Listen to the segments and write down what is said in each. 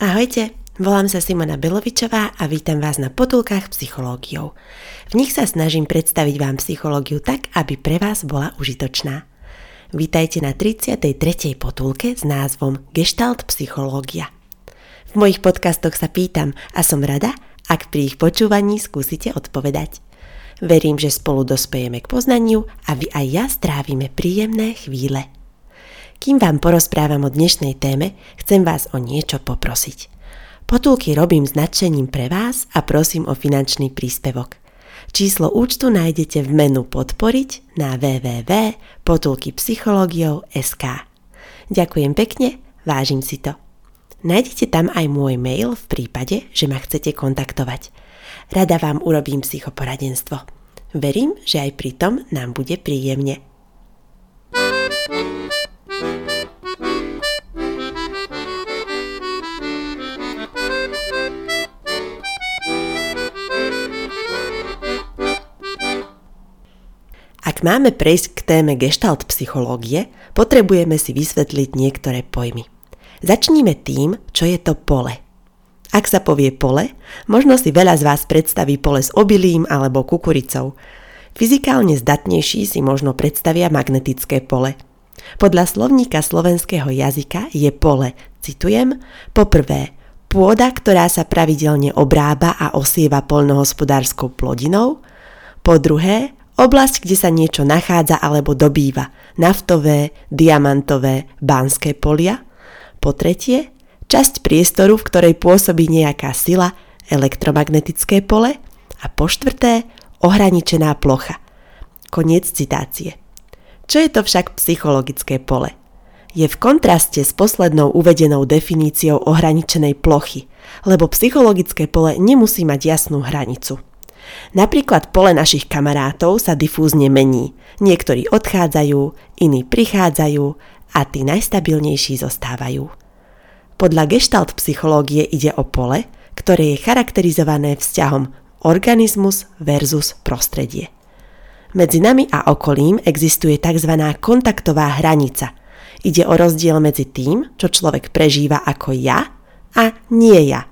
Ahojte, volám sa Simona Belovičová a vítam vás na potulkách psychológiou. V nich sa snažím predstaviť vám psychológiu tak, aby pre vás bola užitočná. Vítajte na 33. potulke s názvom Gestalt psychológia. V mojich podcastoch sa pýtam a som rada, ak pri ich počúvaní skúsite odpovedať. Verím, že spolu dospejeme k poznaniu a vy aj ja strávime príjemné chvíle. Kým vám porozprávam o dnešnej téme, chcem vás o niečo poprosiť. Potulky robím s nadšením pre vás a prosím o finančný príspevok. Číslo účtu nájdete v menu Podporiť na www.potulkypsychologiou.sk Ďakujem pekne, vážim si to. Nájdete tam aj môj mail v prípade, že ma chcete kontaktovať. Rada vám urobím psychoporadenstvo. Verím, že aj pri tom nám bude príjemne. Máme prejsť k téme gestalt psychológie, potrebujeme si vysvetliť niektoré pojmy. Začníme tým, čo je to pole. Ak sa povie pole, možno si veľa z vás predstaví pole s obilím alebo kukuricou. Fyzikálne zdatnejší si možno predstavia magnetické pole. Podľa slovníka slovenského jazyka je pole, citujem, poprvé, pôda, ktorá sa pravidelne obrába a osieva polnohospodárskou plodinou, po druhé, Oblasť, kde sa niečo nachádza alebo dobýva. Naftové, diamantové, banské polia. Po tretie, časť priestoru, v ktorej pôsobí nejaká sila, elektromagnetické pole. A po štvrté, ohraničená plocha. Koniec citácie. Čo je to však psychologické pole? Je v kontraste s poslednou uvedenou definíciou ohraničenej plochy, lebo psychologické pole nemusí mať jasnú hranicu. Napríklad pole našich kamarátov sa difúzne mení. Niektorí odchádzajú, iní prichádzajú a tí najstabilnejší zostávajú. Podľa gestalt psychológie ide o pole, ktoré je charakterizované vzťahom organizmus versus prostredie. Medzi nami a okolím existuje tzv. kontaktová hranica. Ide o rozdiel medzi tým, čo človek prežíva ako ja a nie ja.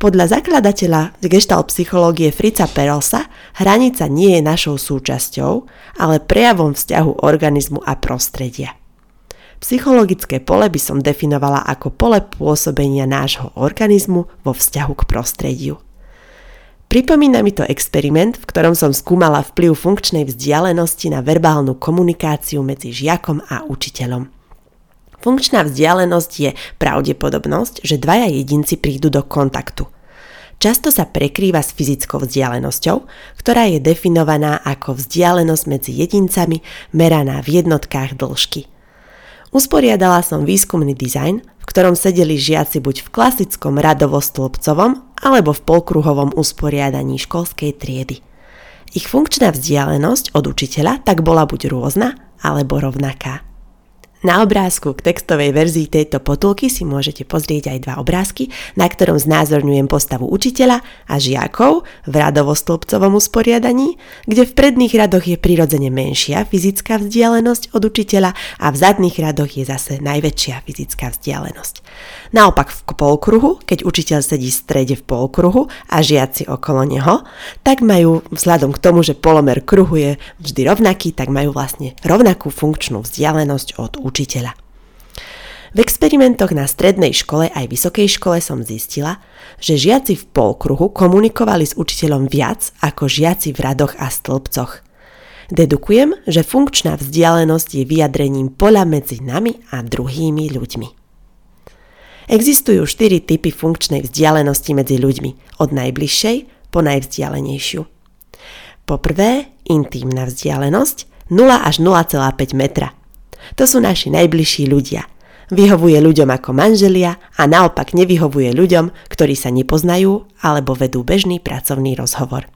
Podľa zakladateľa gestalt psychológie Frica Perelsa hranica nie je našou súčasťou, ale prejavom vzťahu organizmu a prostredia. Psychologické pole by som definovala ako pole pôsobenia nášho organizmu vo vzťahu k prostrediu. Pripomína mi to experiment, v ktorom som skúmala vplyv funkčnej vzdialenosti na verbálnu komunikáciu medzi žiakom a učiteľom. Funkčná vzdialenosť je pravdepodobnosť, že dvaja jedinci prídu do kontaktu. Často sa prekrýva s fyzickou vzdialenosťou, ktorá je definovaná ako vzdialenosť medzi jedincami meraná v jednotkách dĺžky. Usporiadala som výskumný dizajn, v ktorom sedeli žiaci buď v klasickom radovo-stĺpcovom alebo v polkruhovom usporiadaní školskej triedy. Ich funkčná vzdialenosť od učiteľa tak bola buď rôzna alebo rovnaká. Na obrázku k textovej verzii tejto potulky si môžete pozrieť aj dva obrázky, na ktorom znázorňujem postavu učiteľa a žiakov v radovo-stĺpcovom usporiadaní, kde v predných radoch je prirodzene menšia fyzická vzdialenosť od učiteľa a v zadných radoch je zase najväčšia fyzická vzdialenosť. Naopak v polkruhu, keď učiteľ sedí v strede v polkruhu a žiaci okolo neho, tak majú vzhľadom k tomu, že polomer kruhu je vždy rovnaký, tak majú vlastne rovnakú funkčnú vzdialenosť od učiteľa. V experimentoch na strednej škole aj vysokej škole som zistila, že žiaci v polkruhu komunikovali s učiteľom viac ako žiaci v radoch a stĺpcoch. Dedukujem, že funkčná vzdialenosť je vyjadrením pola medzi nami a druhými ľuďmi. Existujú štyri typy funkčnej vzdialenosti medzi ľuďmi, od najbližšej po najvzdialenejšiu. Poprvé, intímna vzdialenosť 0 až 0,5 metra – to sú naši najbližší ľudia. Vyhovuje ľuďom ako manželia a naopak nevyhovuje ľuďom, ktorí sa nepoznajú alebo vedú bežný pracovný rozhovor.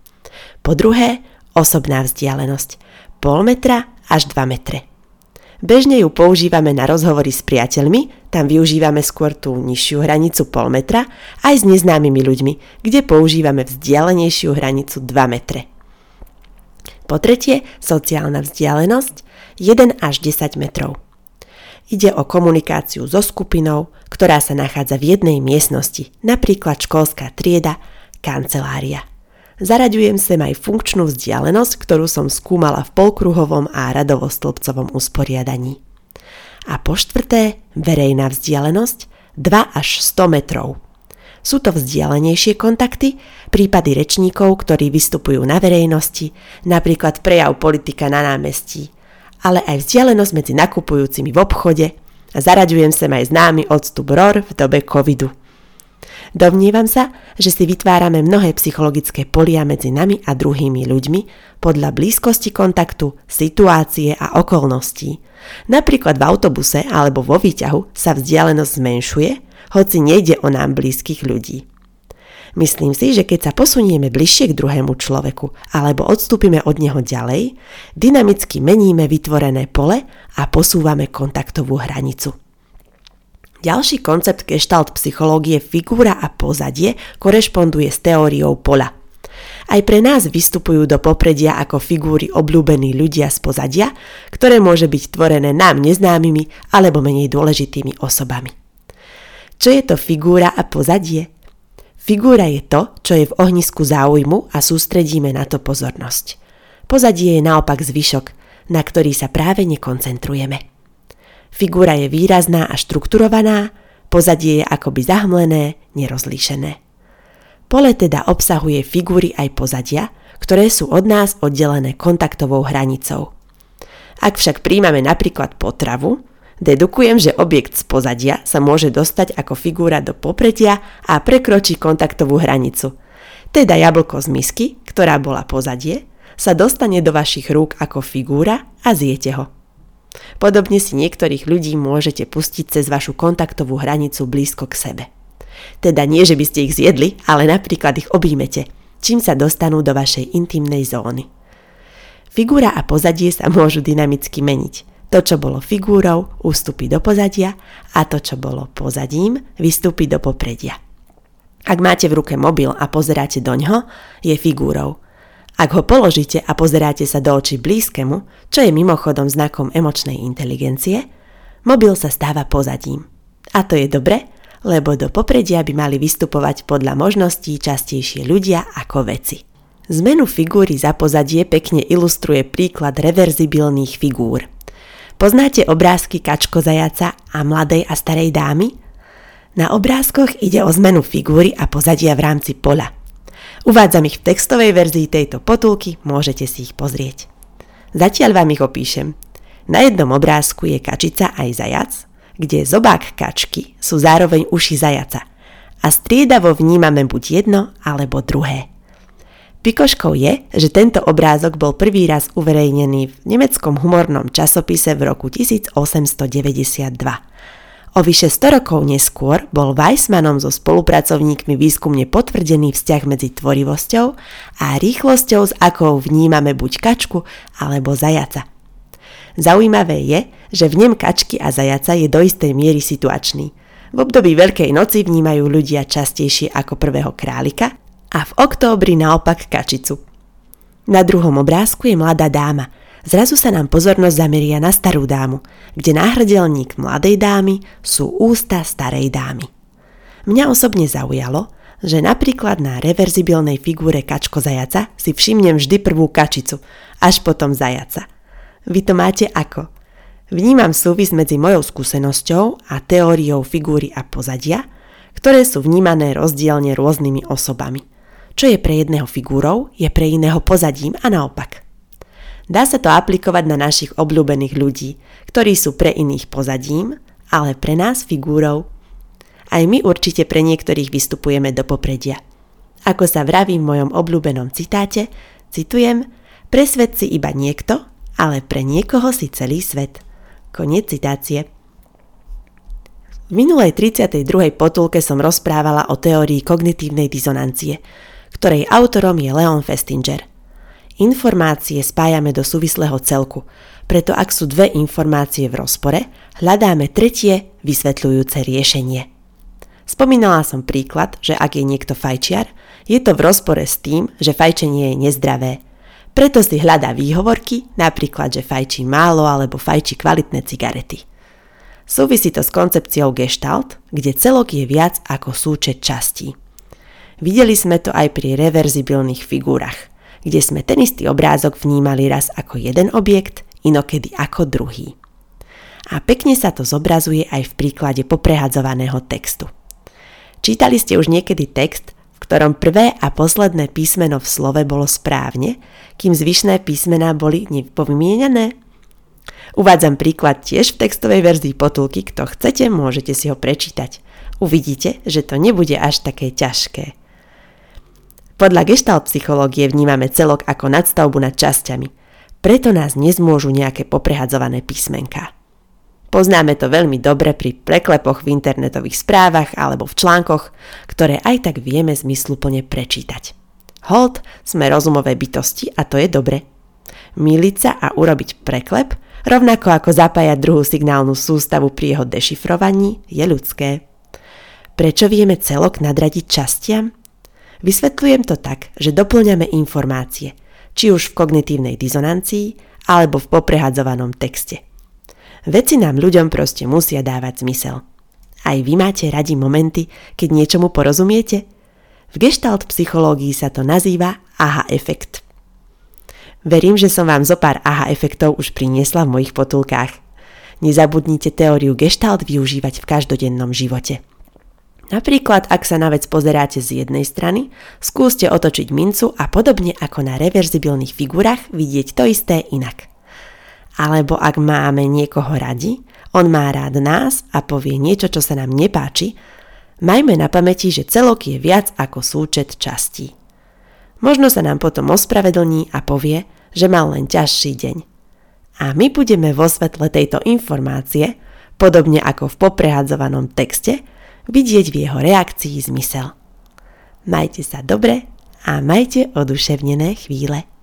Po druhé, osobná vzdialenosť. Pol metra až 2 metre. Bežne ju používame na rozhovory s priateľmi, tam využívame skôr tú nižšiu hranicu pol metra, aj s neznámymi ľuďmi, kde používame vzdialenejšiu hranicu 2 metre. Po tretie, sociálna vzdialenosť 1 až 10 metrov. Ide o komunikáciu so skupinou, ktorá sa nachádza v jednej miestnosti, napríklad školská trieda, kancelária. Zaraďujem sem aj funkčnú vzdialenosť, ktorú som skúmala v polkruhovom a radovostĺpcovom usporiadaní. A po štvrté, verejná vzdialenosť 2 až 100 metrov. Sú to vzdialenejšie kontakty, prípady rečníkov, ktorí vystupujú na verejnosti, napríklad prejav politika na námestí, ale aj vzdialenosť medzi nakupujúcimi v obchode a zaraďujem sem aj známy odstup ROR v dobe covidu. Domnievam sa, že si vytvárame mnohé psychologické polia medzi nami a druhými ľuďmi podľa blízkosti kontaktu, situácie a okolností. Napríklad v autobuse alebo vo výťahu sa vzdialenosť zmenšuje, hoci nejde o nám blízkych ľudí. Myslím si, že keď sa posunieme bližšie k druhému človeku alebo odstúpime od neho ďalej, dynamicky meníme vytvorené pole a posúvame kontaktovú hranicu. Ďalší koncept gestalt psychológie figúra a pozadie korešponduje s teóriou pola. Aj pre nás vystupujú do popredia ako figúry obľúbení ľudia z pozadia, ktoré môže byť tvorené nám neznámymi alebo menej dôležitými osobami. Čo je to figúra a pozadie? Figúra je to, čo je v ohnisku záujmu a sústredíme na to pozornosť. Pozadie je naopak zvyšok, na ktorý sa práve nekoncentrujeme. Figúra je výrazná a štrukturovaná, pozadie je akoby zahmlené, nerozlíšené. Pole teda obsahuje figúry aj pozadia, ktoré sú od nás oddelené kontaktovou hranicou. Ak však príjmame napríklad potravu, Dedukujem, že objekt z pozadia sa môže dostať ako figúra do popredia a prekročí kontaktovú hranicu. Teda jablko z misky, ktorá bola pozadie, sa dostane do vašich rúk ako figúra a zjete ho. Podobne si niektorých ľudí môžete pustiť cez vašu kontaktovú hranicu blízko k sebe. Teda nie, že by ste ich zjedli, ale napríklad ich objímete, čím sa dostanú do vašej intimnej zóny. Figúra a pozadie sa môžu dynamicky meniť – to, čo bolo figúrou, ustúpi do pozadia a to, čo bolo pozadím, vystúpi do popredia. Ak máte v ruke mobil a pozeráte do ňoho, je figúrou. Ak ho položíte a pozeráte sa do očí blízkemu, čo je mimochodom znakom emočnej inteligencie, mobil sa stáva pozadím. A to je dobre, lebo do popredia by mali vystupovať podľa možností častejšie ľudia ako veci. Zmenu figúry za pozadie pekne ilustruje príklad reverzibilných figúr. Poznáte obrázky kačko zajaca a mladej a starej dámy? Na obrázkoch ide o zmenu figúry a pozadia v rámci pola. Uvádzam ich v textovej verzii tejto potulky, môžete si ich pozrieť. Zatiaľ vám ich opíšem. Na jednom obrázku je kačica aj zajac, kde zobák kačky sú zároveň uši zajaca a striedavo vnímame buď jedno alebo druhé. Pikoškou je, že tento obrázok bol prvý raz uverejnený v nemeckom humornom časopise v roku 1892. O vyše 100 rokov neskôr bol Weissmanom so spolupracovníkmi výskumne potvrdený vzťah medzi tvorivosťou a rýchlosťou, s akou vnímame buď kačku alebo zajaca. Zaujímavé je, že v nem kačky a zajaca je do istej miery situačný. V období Veľkej noci vnímajú ľudia častejšie ako prvého králika a v októbri naopak kačicu. Na druhom obrázku je mladá dáma. Zrazu sa nám pozornosť zameria na starú dámu, kde náhrdelník mladej dámy sú ústa starej dámy. Mňa osobne zaujalo, že napríklad na reverzibilnej figúre kačko zajaca si všimnem vždy prvú kačicu, až potom zajaca. Vy to máte ako? Vnímam súvis medzi mojou skúsenosťou a teóriou figúry a pozadia, ktoré sú vnímané rozdielne rôznymi osobami. Čo je pre jedného figúrou, je pre iného pozadím a naopak. Dá sa to aplikovať na našich obľúbených ľudí, ktorí sú pre iných pozadím, ale pre nás figúrou. Aj my určite pre niektorých vystupujeme do popredia. Ako sa vraví v mojom obľúbenom citáte, citujem, pre svet si iba niekto, ale pre niekoho si celý svet. Koniec citácie. V minulej 32. potulke som rozprávala o teórii kognitívnej dizonancie – ktorej autorom je Leon Festinger. Informácie spájame do súvislého celku, preto ak sú dve informácie v rozpore, hľadáme tretie vysvetľujúce riešenie. Spomínala som príklad, že ak je niekto fajčiar, je to v rozpore s tým, že fajčenie je nezdravé. Preto si hľadá výhovorky, napríklad, že fajčí málo alebo fajčí kvalitné cigarety. Súvisí to s koncepciou gestalt, kde celok je viac ako súčet častí. Videli sme to aj pri reverzibilných figúrach, kde sme ten istý obrázok vnímali raz ako jeden objekt, inokedy ako druhý. A pekne sa to zobrazuje aj v príklade poprehadzovaného textu. Čítali ste už niekedy text, v ktorom prvé a posledné písmeno v slove bolo správne, kým zvyšné písmená boli nepovymienené? Uvádzam príklad tiež v textovej verzii potulky, kto chcete, môžete si ho prečítať. Uvidíte, že to nebude až také ťažké. Podľa gestalt psychológie vnímame celok ako nadstavbu nad časťami, preto nás nezmôžu nejaké poprehadzované písmenka. Poznáme to veľmi dobre pri preklepoch v internetových správach alebo v článkoch, ktoré aj tak vieme zmysluplne prečítať. Hold, sme rozumové bytosti a to je dobre. Míliť sa a urobiť preklep rovnako ako zapájať druhú signálnu sústavu pri jeho dešifrovaní, je ľudské. Prečo vieme celok nadradiť častiam? Vysvetľujem to tak, že doplňame informácie, či už v kognitívnej dizonancii, alebo v poprehadzovanom texte. Veci nám ľuďom proste musia dávať zmysel. Aj vy máte radi momenty, keď niečomu porozumiete? V gestalt psychológii sa to nazýva aha efekt. Verím, že som vám zo pár aha efektov už priniesla v mojich potulkách. Nezabudnite teóriu gestalt využívať v každodennom živote. Napríklad, ak sa na vec pozeráte z jednej strany, skúste otočiť mincu a podobne ako na reverzibilných figurách vidieť to isté inak. Alebo ak máme niekoho radi, on má rád nás a povie niečo, čo sa nám nepáči, majme na pamäti, že celok je viac ako súčet častí. Možno sa nám potom ospravedlní a povie, že mal len ťažší deň. A my budeme vo svetle tejto informácie, podobne ako v poprehadzovanom texte, vidieť v jeho reakcii zmysel. Majte sa dobre a majte oduševnené chvíle.